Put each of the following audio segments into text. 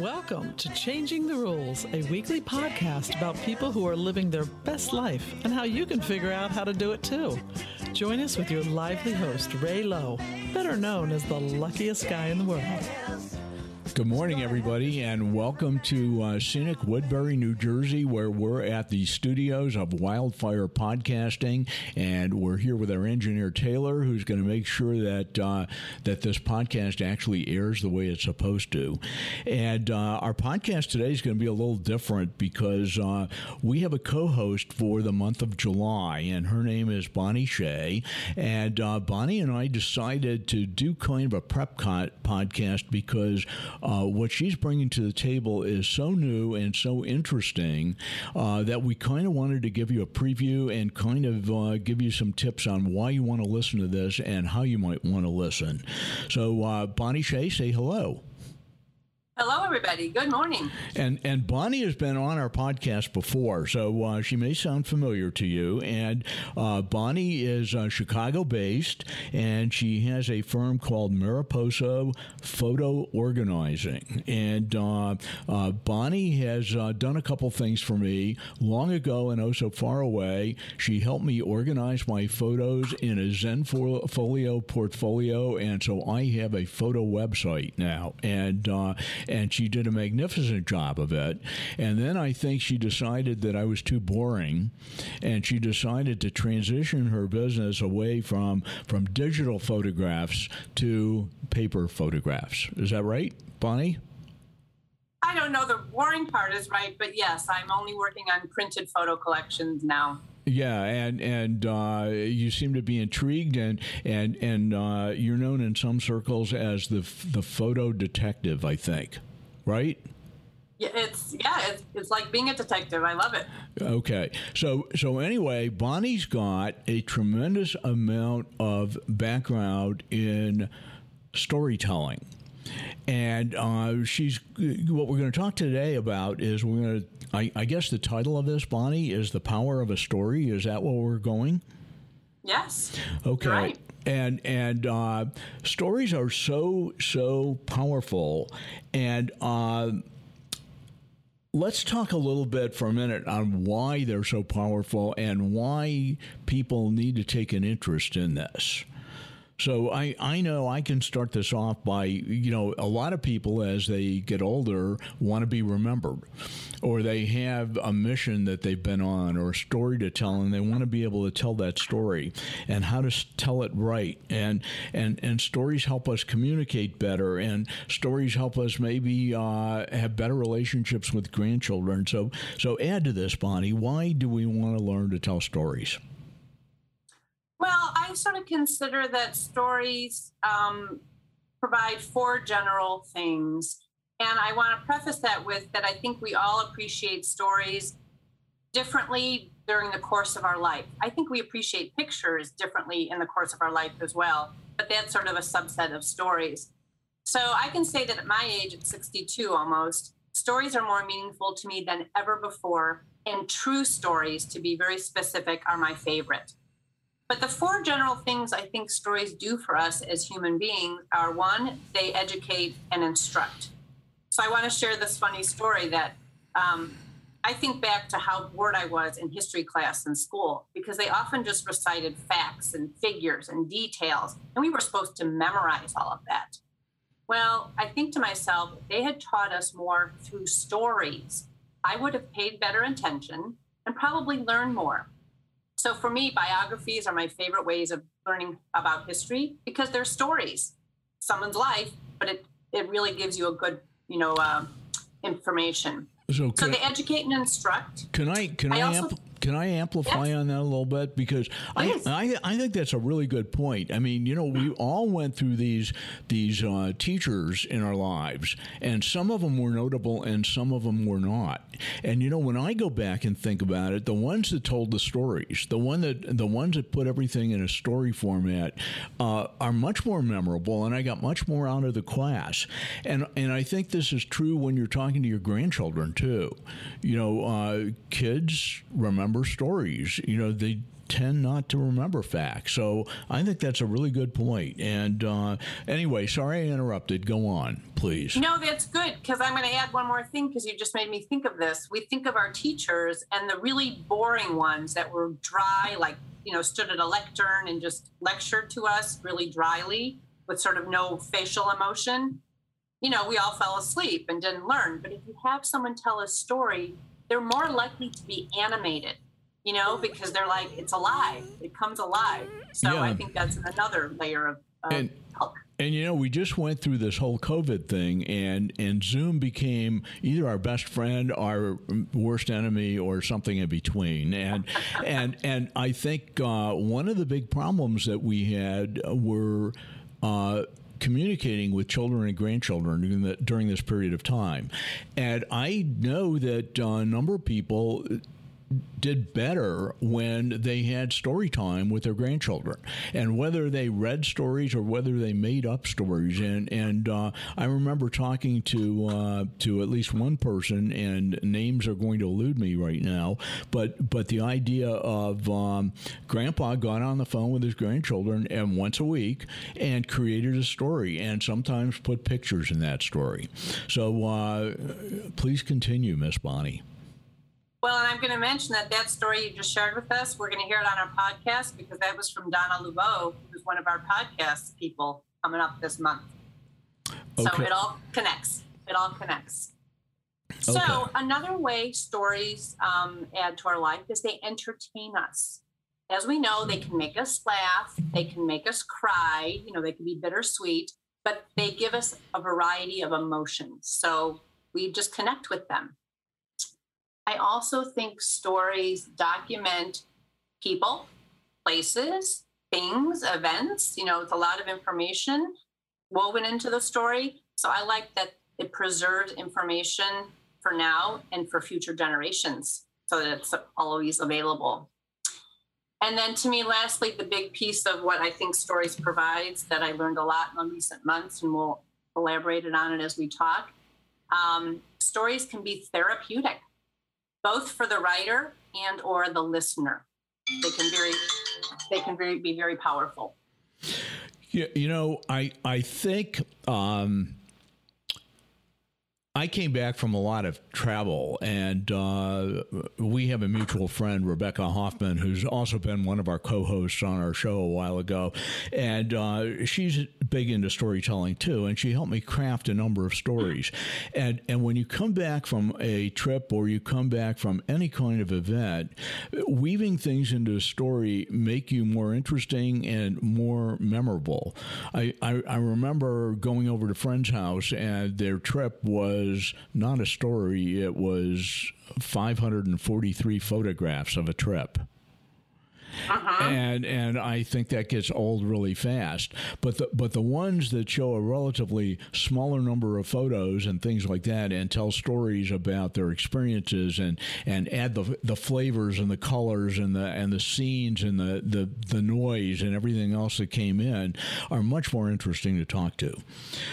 Welcome to Changing the Rules, a weekly podcast about people who are living their best life and how you can figure out how to do it too. Join us with your lively host, Ray Lowe, better known as the luckiest guy in the world. Good morning, everybody, and welcome to uh, scenic Woodbury, New Jersey, where we're at the studios of Wildfire Podcasting, and we're here with our engineer Taylor, who's going to make sure that uh, that this podcast actually airs the way it's supposed to. And uh, our podcast today is going to be a little different because uh, we have a co-host for the month of July, and her name is Bonnie Shea. And uh, Bonnie and I decided to do kind of a prep podcast because uh, what she's bringing to the table is so new and so interesting uh, that we kind of wanted to give you a preview and kind of uh, give you some tips on why you want to listen to this and how you might want to listen. So, uh, Bonnie Shea, say hello. Hello, everybody. Good morning. And and Bonnie has been on our podcast before, so uh, she may sound familiar to you. And uh, Bonnie is uh, Chicago based, and she has a firm called Mariposa Photo Organizing. And uh, uh, Bonnie has uh, done a couple things for me long ago and oh so far away. She helped me organize my photos in a Zenfolio portfolio, and so I have a photo website now. And and she did a magnificent job of it. And then I think she decided that I was too boring, and she decided to transition her business away from from digital photographs to paper photographs. Is that right, Bonnie? I don't know the boring part is right, but yes, I'm only working on printed photo collections now. Yeah, and and uh, you seem to be intrigued, and and and uh, you're known in some circles as the the photo detective, I think, right? Yeah, it's yeah, it's, it's like being a detective. I love it. Okay, so so anyway, Bonnie's got a tremendous amount of background in storytelling and uh, she's what we're going to talk today about is we're going to I, I, guess the title of this bonnie is the power of a story. Is that where we're going? Yes. Okay. Right. and and uh, stories are so so powerful. And uh, let's talk a little bit for a minute on why they're so powerful and why people need to take an interest in this so I, I know I can start this off by, you know, a lot of people as they get older want to be remembered or they have a mission that they've been on or a story to tell and they want to be able to tell that story and how to tell it right. And, and, and stories help us communicate better and stories help us maybe uh, have better relationships with grandchildren. So, so add to this, Bonnie, why do we want to learn to tell stories? Sort of consider that stories um, provide four general things. And I want to preface that with that I think we all appreciate stories differently during the course of our life. I think we appreciate pictures differently in the course of our life as well, but that's sort of a subset of stories. So I can say that at my age, at 62 almost, stories are more meaningful to me than ever before. And true stories, to be very specific, are my favorite. But the four general things I think stories do for us as human beings are one, they educate and instruct. So I want to share this funny story that um, I think back to how bored I was in history class in school because they often just recited facts and figures and details, and we were supposed to memorize all of that. Well, I think to myself, they had taught us more through stories. I would have paid better attention and probably learned more. So for me, biographies are my favorite ways of learning about history because they're stories, someone's life, but it it really gives you a good you know uh, information. So, so they educate and instruct. Can I can I, I also, can I amplify yes. on that a little bit because I, I, I think that's a really good point. I mean, you know, we all went through these these uh, teachers in our lives, and some of them were notable, and some of them were not. And you know, when I go back and think about it, the ones that told the stories, the one that the ones that put everything in a story format, uh, are much more memorable, and I got much more out of the class. And and I think this is true when you're talking to your grandchildren too. You know, uh, kids remember remember stories. You know, they tend not to remember facts. So I think that's a really good point. And uh, anyway, sorry I interrupted. Go on, please. No, that's good because I'm going to add one more thing because you just made me think of this. We think of our teachers and the really boring ones that were dry, like, you know, stood at a lectern and just lectured to us really dryly with sort of no facial emotion. You know, we all fell asleep and didn't learn. But if you have someone tell a story, they're more likely to be animated you know, because they're like, it's alive. It comes alive. So yeah. I think that's another layer of, of and, help. And you know, we just went through this whole COVID thing, and and Zoom became either our best friend, our worst enemy, or something in between. And and and I think uh, one of the big problems that we had were. Uh, communicating with children and grandchildren during, the, during, this period of time. And I know that uh, a number of people did better when they had story time with their grandchildren, and whether they read stories or whether they made up stories. And and uh, I remember talking to uh, to at least one person, and names are going to elude me right now. But but the idea of um, Grandpa got on the phone with his grandchildren and once a week and created a story, and sometimes put pictures in that story. So uh, please continue, Miss Bonnie. Well, and I'm going to mention that that story you just shared with us, we're going to hear it on our podcast because that was from Donna Lubeau, who's one of our podcast people coming up this month. Okay. So it all connects. It all connects. Okay. So another way stories um, add to our life is they entertain us. As we know, they can make us laugh, they can make us cry, you know, they can be bittersweet, but they give us a variety of emotions. So we just connect with them. I also think stories document people, places, things, events. You know, it's a lot of information woven into the story. So I like that it preserves information for now and for future generations so that it's always available. And then to me, lastly, the big piece of what I think stories provides that I learned a lot in the recent months, and we'll elaborate on it as we talk. Um, stories can be therapeutic both for the writer and or the listener. They can very they can very, be very powerful. Yeah, you know, I I think um, I came back from a lot of travel, and uh, we have a mutual friend, Rebecca Hoffman, who's also been one of our co-hosts on our show a while ago, and uh, she's big into storytelling too. And she helped me craft a number of stories. And and when you come back from a trip or you come back from any kind of event, weaving things into a story make you more interesting and more memorable. I I, I remember going over to a friend's house, and their trip was was not a story, it was 543 photographs of a trip. Uh-huh. And and I think that gets old really fast. But the but the ones that show a relatively smaller number of photos and things like that, and tell stories about their experiences and and add the the flavors and the colors and the and the scenes and the the the noise and everything else that came in, are much more interesting to talk to.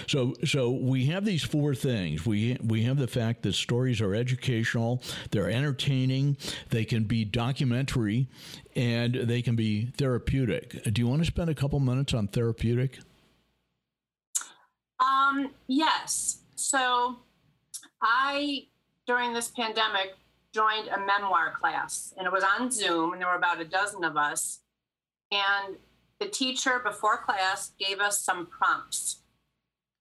So so we have these four things. We we have the fact that stories are educational, they're entertaining, they can be documentary and they can be therapeutic. Do you want to spend a couple minutes on therapeutic? Um, yes. So I, during this pandemic, joined a memoir class, and it was on Zoom, and there were about a dozen of us. And the teacher before class gave us some prompts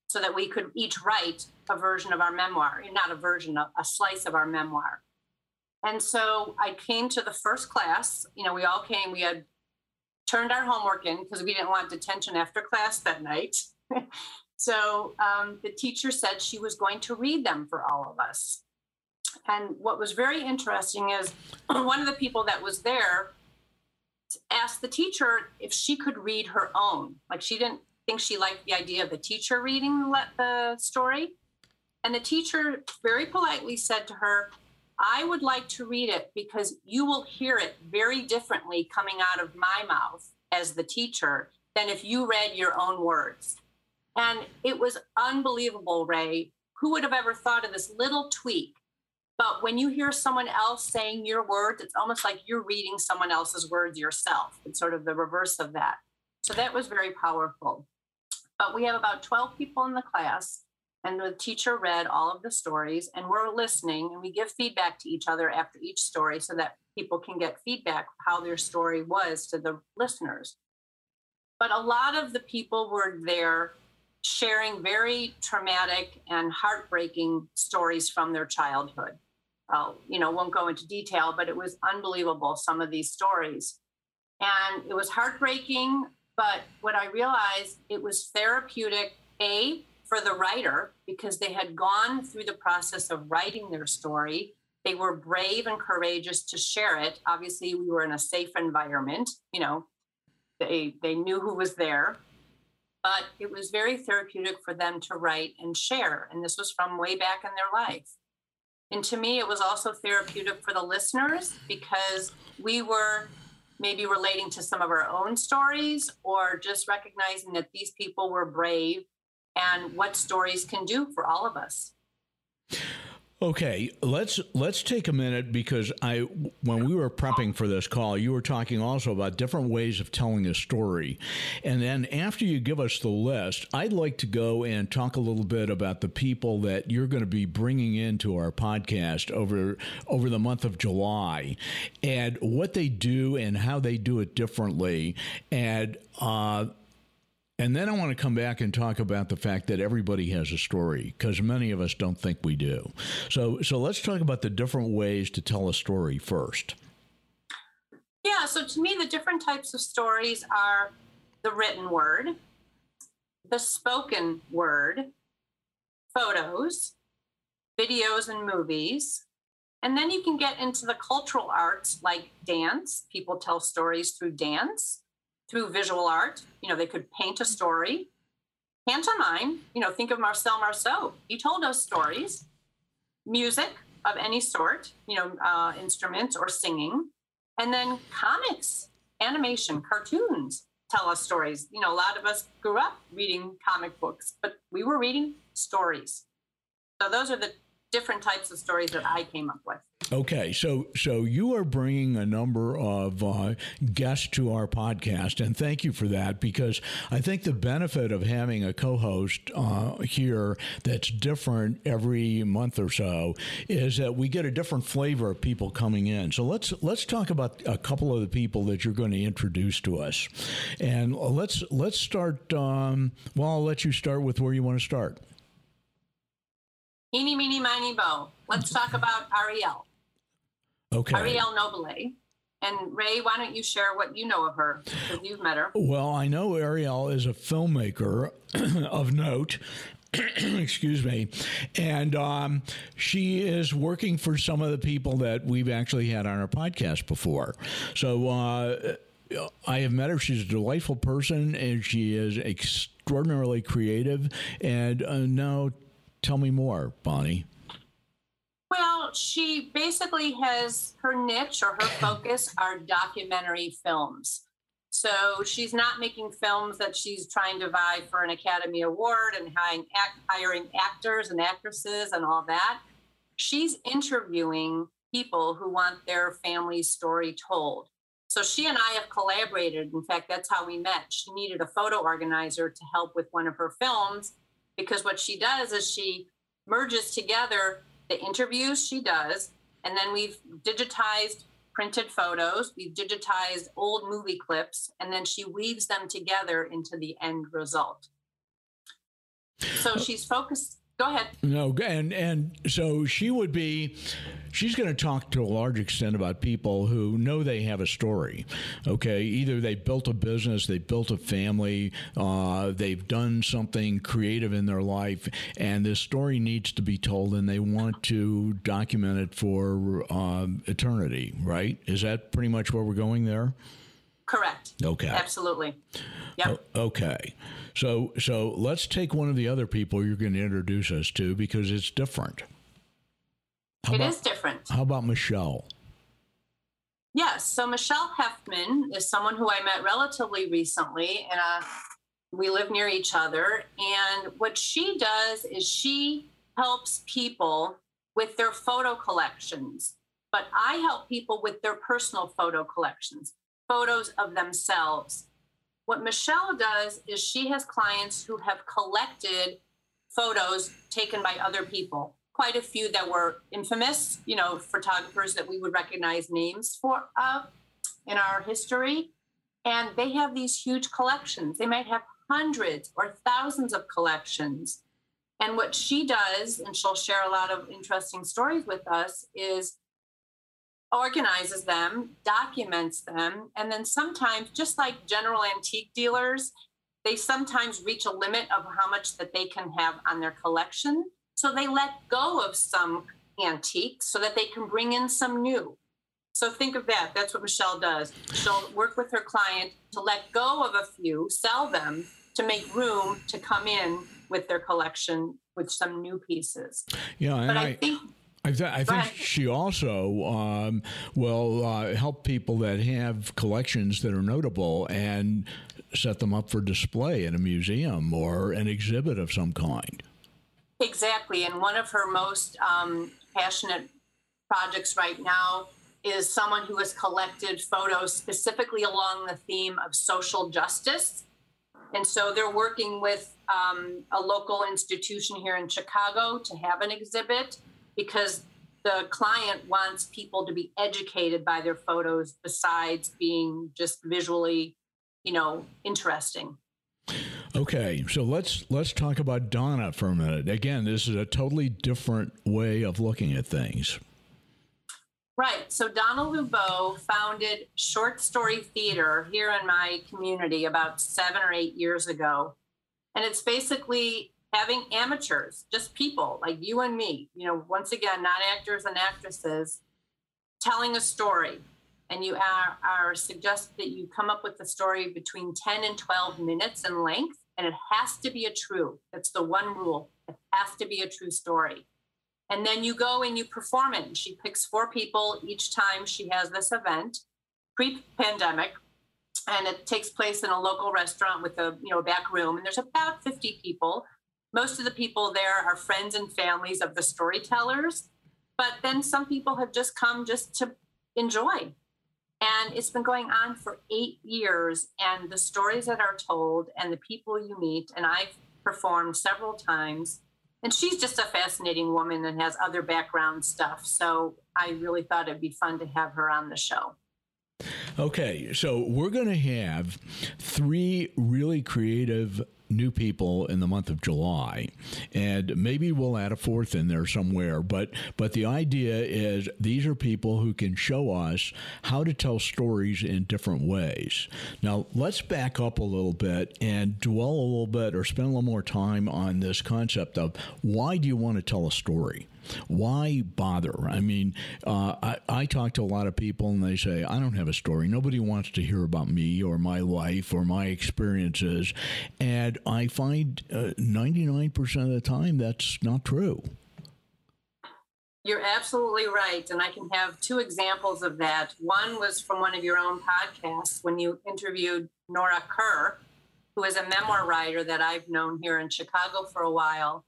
so that we could each write a version of our memoir, not a version, a, a slice of our memoir. And so I came to the first class. You know, we all came, we had turned our homework in because we didn't want detention after class that night. so um, the teacher said she was going to read them for all of us. And what was very interesting is one of the people that was there asked the teacher if she could read her own. Like she didn't think she liked the idea of the teacher reading the story. And the teacher very politely said to her, I would like to read it because you will hear it very differently coming out of my mouth as the teacher than if you read your own words. And it was unbelievable, Ray. Who would have ever thought of this little tweak? But when you hear someone else saying your words, it's almost like you're reading someone else's words yourself. It's sort of the reverse of that. So that was very powerful. But we have about 12 people in the class, and the teacher read all of the stories, and we're listening, and we give feedback to each other after each story so that people can get feedback how their story was to the listeners. But a lot of the people were there sharing very traumatic and heartbreaking stories from their childhood. Uh, you know, won't go into detail, but it was unbelievable, some of these stories. And it was heartbreaking, but what I realized, it was therapeutic, A, for the writer, because they had gone through the process of writing their story. They were brave and courageous to share it. Obviously, we were in a safe environment, you know, they, they knew who was there but it was very therapeutic for them to write and share. And this was from way back in their life. And to me, it was also therapeutic for the listeners because we were maybe relating to some of our own stories or just recognizing that these people were brave and what stories can do for all of us. Okay, let's let's take a minute because I when we were prepping for this call, you were talking also about different ways of telling a story. And then after you give us the list, I'd like to go and talk a little bit about the people that you're going to be bringing into our podcast over over the month of July and what they do and how they do it differently. And uh, and then I want to come back and talk about the fact that everybody has a story because many of us don't think we do. So, so let's talk about the different ways to tell a story first. Yeah, so to me, the different types of stories are the written word, the spoken word, photos, videos, and movies. And then you can get into the cultural arts like dance. People tell stories through dance through visual art. You know, they could paint a story. Pantomime, you know, think of Marcel Marceau. He told us stories. Music of any sort, you know, uh, instruments or singing. And then comics, animation, cartoons tell us stories. You know, a lot of us grew up reading comic books, but we were reading stories. So those are the different types of stories that I came up with. Okay, so so you are bringing a number of uh, guests to our podcast, and thank you for that because I think the benefit of having a co-host uh, here that's different every month or so is that we get a different flavor of people coming in. So let's let's talk about a couple of the people that you're going to introduce to us, and let's let's start. Um, well, I'll let you start with where you want to start. Eeny, meeny, miny, mo. Let's talk about Ariel. Okay. Ariel Nobile. And Ray, why don't you share what you know of her? Because you've met her. Well, I know Ariel is a filmmaker of note. excuse me. And um, she is working for some of the people that we've actually had on our podcast before. So uh, I have met her. She's a delightful person and she is extraordinarily creative. And uh, now Tell me more, Bonnie. Well, she basically has her niche or her focus are documentary films. So she's not making films that she's trying to vie for an Academy Award and hiring, hiring actors and actresses and all that. She's interviewing people who want their family story told. So she and I have collaborated. In fact, that's how we met. She needed a photo organizer to help with one of her films because what she does is she merges together the interviews she does, and then we've digitized printed photos, we've digitized old movie clips, and then she weaves them together into the end result. So she's focused Go ahead. No, and and so she would be, she's going to talk to a large extent about people who know they have a story. Okay, either they built a business, they built a family, uh, they've done something creative in their life, and this story needs to be told, and they want to document it for um, eternity. Right? Is that pretty much where we're going there? Correct. Okay. Absolutely. Yep. okay. So so let's take one of the other people you're going to introduce us to because it's different. How it about, is different. How about Michelle? Yes. So Michelle Hefman is someone who I met relatively recently, and uh, we live near each other. And what she does is she helps people with their photo collections, but I help people with their personal photo collections, photos of themselves. What Michelle does is she has clients who have collected photos taken by other people, quite a few that were infamous, you know, photographers that we would recognize names for of in our history. And they have these huge collections. They might have hundreds or thousands of collections. And what she does, and she'll share a lot of interesting stories with us, is organizes them, documents them, and then sometimes, just like general antique dealers, they sometimes reach a limit of how much that they can have on their collection. So they let go of some antiques so that they can bring in some new. So think of that. That's what Michelle does. She'll work with her client to let go of a few, sell them to make room to come in with their collection with some new pieces. Yeah, but I, I think I, th- I think she also um, will uh, help people that have collections that are notable and set them up for display in a museum or an exhibit of some kind. Exactly. And one of her most um, passionate projects right now is someone who has collected photos specifically along the theme of social justice. And so they're working with um, a local institution here in Chicago to have an exhibit because the client wants people to be educated by their photos besides being just visually you know interesting. Okay so let's let's talk about donna for a minute. Again this is a totally different way of looking at things. Right so donna lubeau founded short story theater here in my community about seven or eight years ago. And it's basically having amateurs, just people like you and me, you know, once again, not actors and actresses, telling a story. And you are, are suggest that you come up with a story between 10 and 12 minutes in length, and it has to be a true. That's the one rule. It has to be a true story. And then you go and you perform it. And she picks four people each time she has this event, pre-pandemic, and it takes place in a local restaurant with a you know back room. And there's about 50 people most of the people there are friends and families of the storytellers, but then some people have just come just to enjoy. And it's been going on for eight years. And the stories that are told and the people you meet, and I've performed several times. And she's just a fascinating woman and has other background stuff. So I really thought it'd be fun to have her on the show. Okay, so we're going to have three really creative new people in the month of July, and maybe we'll add a fourth in there somewhere. But but the idea is these are people who can show us how to tell stories in different ways. Now let's back up a little bit and dwell a little bit or spend a little more time on this concept of why do you want to tell a story? Why bother? I mean, uh, I, I talk to a lot of people and they say, I don't have a story. Nobody wants to hear about me or my life or my experiences. And I find uh, 99% of the time that's not true. You're absolutely right. And I can have two examples of that. One was from one of your own podcasts when you interviewed Nora Kerr, who is a memoir writer that I've known here in Chicago for a while.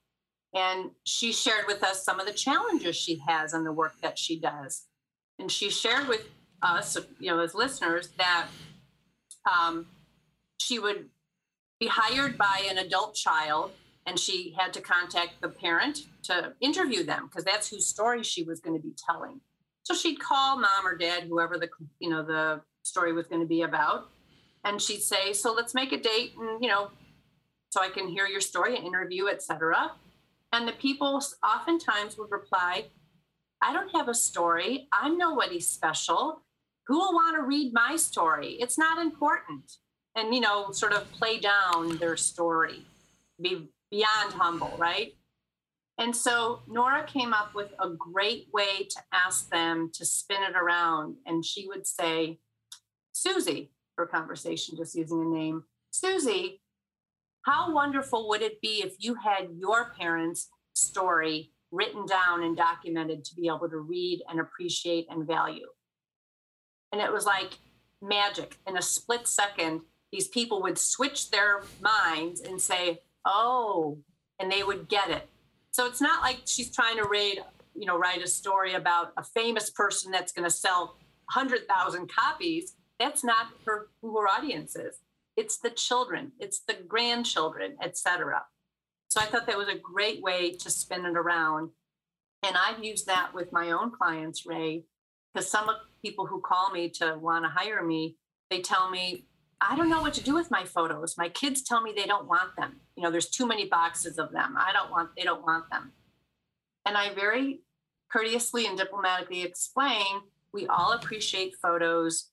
And she shared with us some of the challenges she has in the work that she does. And she shared with us, you know, as listeners, that um, she would be hired by an adult child and she had to contact the parent to interview them because that's whose story she was going to be telling. So she'd call mom or dad, whoever the you know the story was going to be about, and she'd say, "So let's make a date, and you know, so I can hear your story, and interview, etc." And the people oftentimes would reply, I don't have a story. I'm nobody special. Who will want to read my story? It's not important. And, you know, sort of play down their story, be beyond humble, right? And so Nora came up with a great way to ask them to spin it around. And she would say, Susie, for conversation, just using a name, Susie, how wonderful would it be if you had your parents' story written down and documented to be able to read and appreciate and value? And it was like magic. In a split second, these people would switch their minds and say, oh, and they would get it. So it's not like she's trying to read, you know, write a story about a famous person that's going to sell 100,000 copies. That's not for who her audience is. It's the children, it's the grandchildren, etc. So I thought that was a great way to spin it around. And I've used that with my own clients, Ray, because some of people who call me to want to hire me, they tell me, I don't know what to do with my photos. My kids tell me they don't want them. You know, there's too many boxes of them. I don't want, they don't want them. And I very courteously and diplomatically explain we all appreciate photos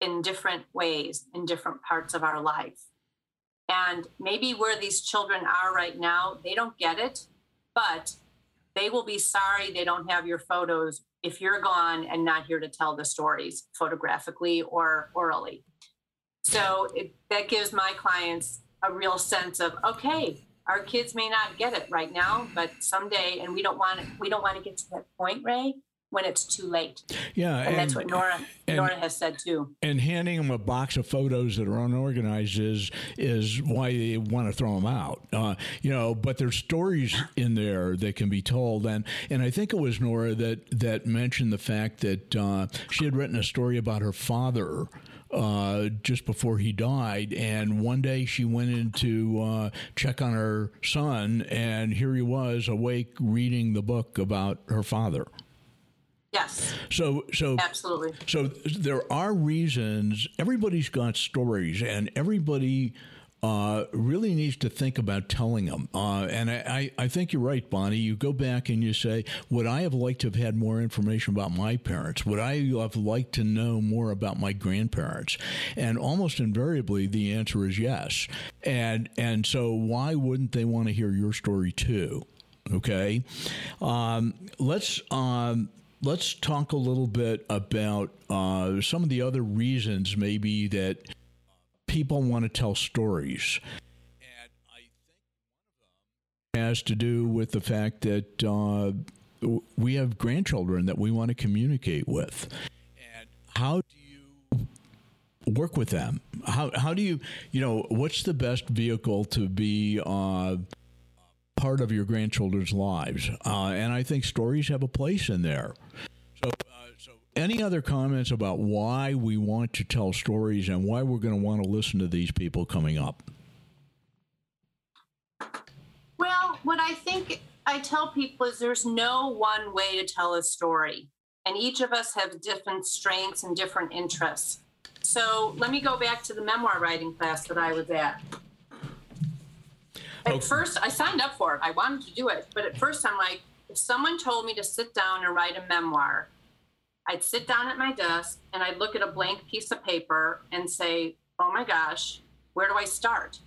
in different ways in different parts of our life. And maybe where these children are right now, they don't get it, but they will be sorry they don't have your photos if you're gone and not here to tell the stories photographically or orally. So it, that gives my clients a real sense of okay, our kids may not get it right now, but someday, and we don't want we don't want to get to that point, Ray, when it's too late. Yeah, and, and that's what Nora and, Nora has said too. And handing them a box of photos that are unorganized is is why they want to throw them out. Uh, you know, but there's stories in there that can be told, and and I think it was Nora that that mentioned the fact that uh, she had written a story about her father. Uh, just before he died. And one day she went in to uh, check on her son, and here he was awake reading the book about her father. Yes. So so absolutely. So there are reasons. Everybody's got stories, and everybody. Uh, really needs to think about telling them. Uh, and I, I, think you're right, Bonnie. You go back and you say, Would I have liked to have had more information about my parents? Would I have liked to know more about my grandparents? And almost invariably, the answer is yes. And, and so, why wouldn't they want to hear your story too? Okay. Um, let's. Um, let's talk a little bit about uh, some of the other reasons maybe that people want to tell stories. And I think one of them has to do with the fact that uh, we have grandchildren that we want to communicate with. And how do you work with them? How, how do you, you know, what's the best vehicle to be uh, part of your grandchildren's lives. Uh, and I think stories have a place in there. So, uh, so, any other comments about why we want to tell stories and why we're going to want to listen to these people coming up? Well, what I think I tell people is there's no one way to tell a story, and each of us have different strengths and different interests. So let me go back to the memoir writing class that I was at. At first, I signed up for it. I wanted to do it. But at first, I'm like, if someone told me to sit down and write a memoir, I'd sit down at my desk and I'd look at a blank piece of paper and say, oh my gosh, where do I start?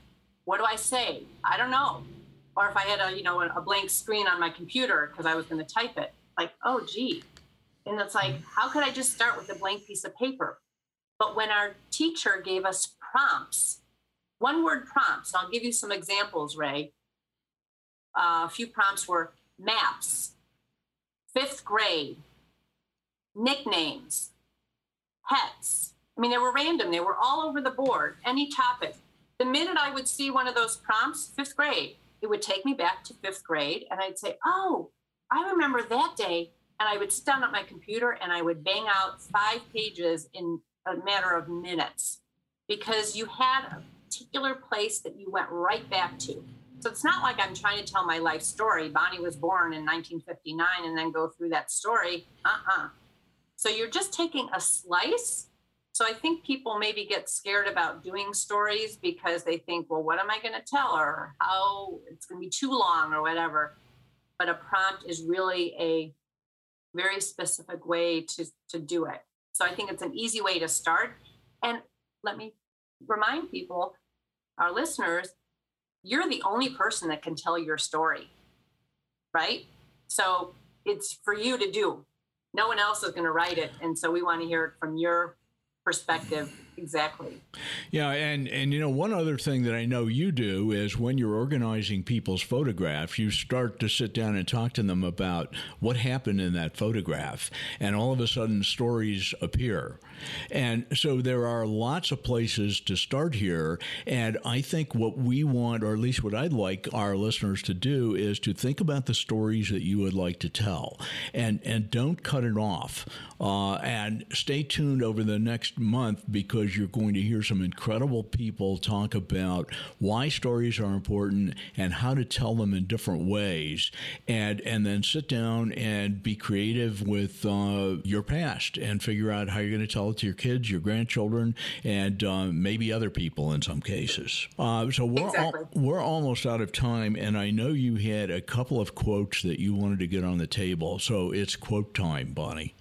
What do I say? I don't know. Or if I had a, you know, a blank screen on my computer because I was going to type it, like, oh, gee. And it's like, how could I just start with a blank piece of paper? But when our teacher gave us prompts, one word prompts. I'll give you some examples, Ray. Uh, a few prompts were maps, fifth grade, nicknames, pets. I mean, they were random, they were all over the board, any topic. The minute I would see one of those prompts, fifth grade, it would take me back to fifth grade, and I'd say, Oh, I remember that day. And I would sit down at my computer and I would bang out five pages in a matter of minutes because you had particular place that you went right back to. So it's not like I'm trying to tell my life story. Bonnie was born in 1959 and then go through that story. Uh uh-uh. uh So you're just taking a slice. So I think people maybe get scared about doing stories because they think, well, what am I going to tell her? How it's going to be too long or whatever. But a prompt is really a very specific way to, to do it. So I think it's an easy way to start. And let me remind people, our listeners, you're the only person that can tell your story, right? So it's for you to do. No one else is going to write it. And so we want to hear it from your perspective exactly. Yeah, and and you know one other thing that I know you do is when you're organizing people's photographs, you start to sit down and talk to them about what happened in that photograph, and all of a sudden stories appear. And so there are lots of places to start here. And I think what we want, or at least what I'd like our listeners to do, is to think about the stories that you would like to tell and, and don't cut it off. Uh, and stay tuned over the next month because you're going to hear some incredible people talk about why stories are important and how to tell them in different ways. And, and then sit down and be creative with uh, your past and figure out how you're going to tell it to your kids, your grandchildren, and uh, maybe other people in some cases. Uh, so we're, exactly. al- we're almost out of time. And I know you had a couple of quotes that you wanted to get on the table. So it's quote time, Bonnie.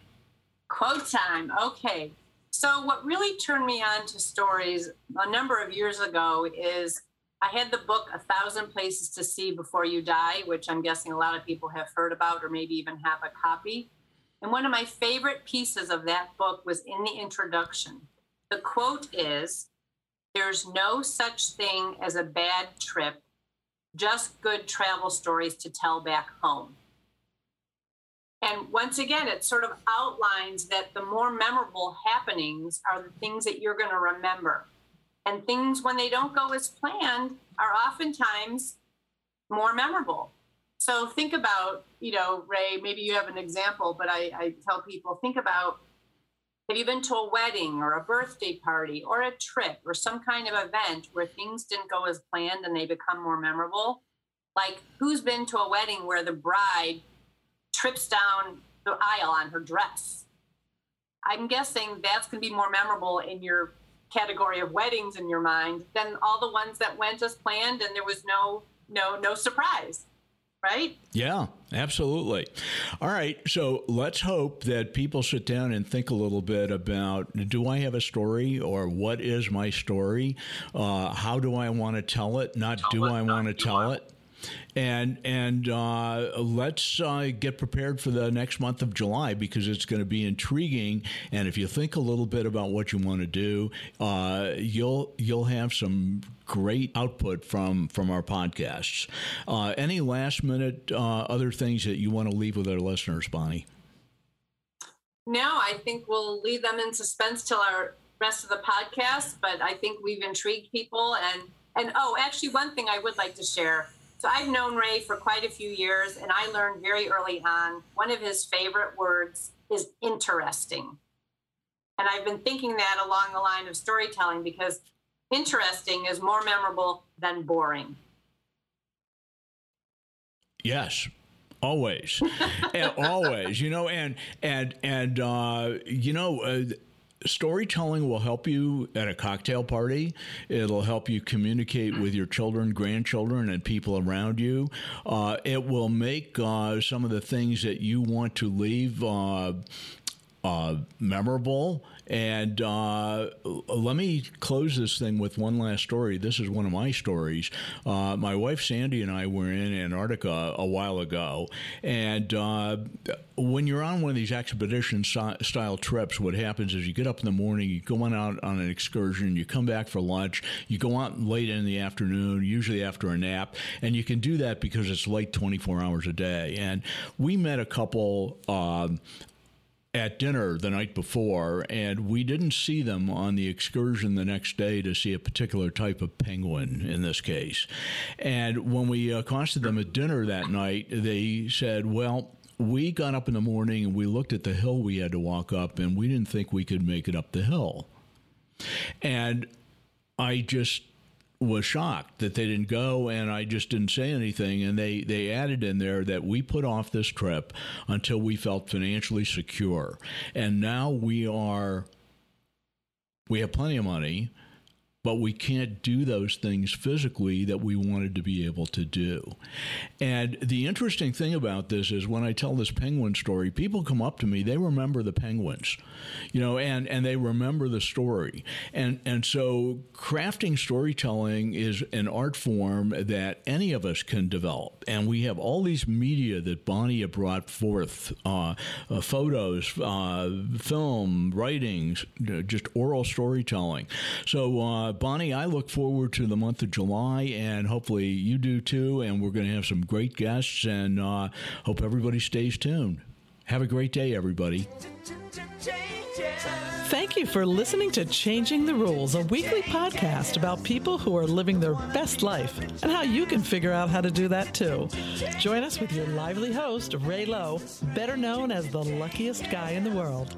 Quote time. Okay. So, what really turned me on to stories a number of years ago is I had the book A Thousand Places to See Before You Die, which I'm guessing a lot of people have heard about or maybe even have a copy. And one of my favorite pieces of that book was in the introduction. The quote is There's no such thing as a bad trip, just good travel stories to tell back home. And once again, it sort of outlines that the more memorable happenings are the things that you're going to remember. And things, when they don't go as planned, are oftentimes more memorable. So think about, you know, Ray, maybe you have an example, but I, I tell people think about have you been to a wedding or a birthday party or a trip or some kind of event where things didn't go as planned and they become more memorable? Like, who's been to a wedding where the bride trips down the aisle on her dress? I'm guessing that's going to be more memorable in your category of weddings in your mind than all the ones that went as planned and there was no no no surprise right? Yeah, absolutely. All right, so let's hope that people sit down and think a little bit about do I have a story or what is my story? Uh, how do I want to tell it? Not do I want to tell it? And and uh, let's uh, get prepared for the next month of July because it's going to be intriguing. And if you think a little bit about what you want to do, uh, you'll you'll have some great output from from our podcasts. Uh, any last minute uh, other things that you want to leave with our listeners, Bonnie? No, I think we'll leave them in suspense till our rest of the podcast. But I think we've intrigued people and. And oh, actually, one thing I would like to share so I've known Ray for quite a few years, and I learned very early on one of his favorite words is interesting. And I've been thinking that along the line of storytelling because interesting is more memorable than boring. Yes, always, and always. You know, and and and uh, you know. Uh, storytelling will help you at a cocktail party. It'll help you communicate with your children, grandchildren, and people around you. Uh, it will make uh, some of the things that you want to leave. Uh, uh memorable. And uh, let me close this thing with one last story. This is one of my stories. Uh, my wife Sandy and I were in Antarctica a while ago, and uh, when you're on one of these expedition style trips, what happens is you get up in the morning, you go on out on an excursion, you come back for lunch, you go out late in the afternoon, usually after a nap, and you can do that because it's late 24 hours a day. And we met a couple uh, at dinner the night before, and we didn't see them on the excursion the next day to see a particular type of penguin in this case. And when we accosted them at dinner that night, they said, Well, we got up in the morning and we looked at the hill we had to walk up, and we didn't think we could make it up the hill. And I just was shocked that they didn't go and I just didn't say anything. And they they added in there that we put off this trip until we felt financially secure. And now we are we have plenty of money but we can't do those things physically that we wanted to be able to do. And the interesting thing about this is when I tell this penguin story, people come up to me, they remember the penguins, you know, and, and they remember the story. And, and so crafting storytelling is an art form that any of us can develop. And we have all these media that Bonnie brought forth uh, uh, photos, uh, film, writings, just oral storytelling. So, uh, Bonnie, I look forward to the month of July, and hopefully you do too. And we're going to have some great guests, and uh, hope everybody stays tuned. Have a great day, everybody. Thank you for listening to Changing the Rules, a weekly podcast about people who are living their best life and how you can figure out how to do that too. Join us with your lively host, Ray Lowe, better known as the luckiest guy in the world.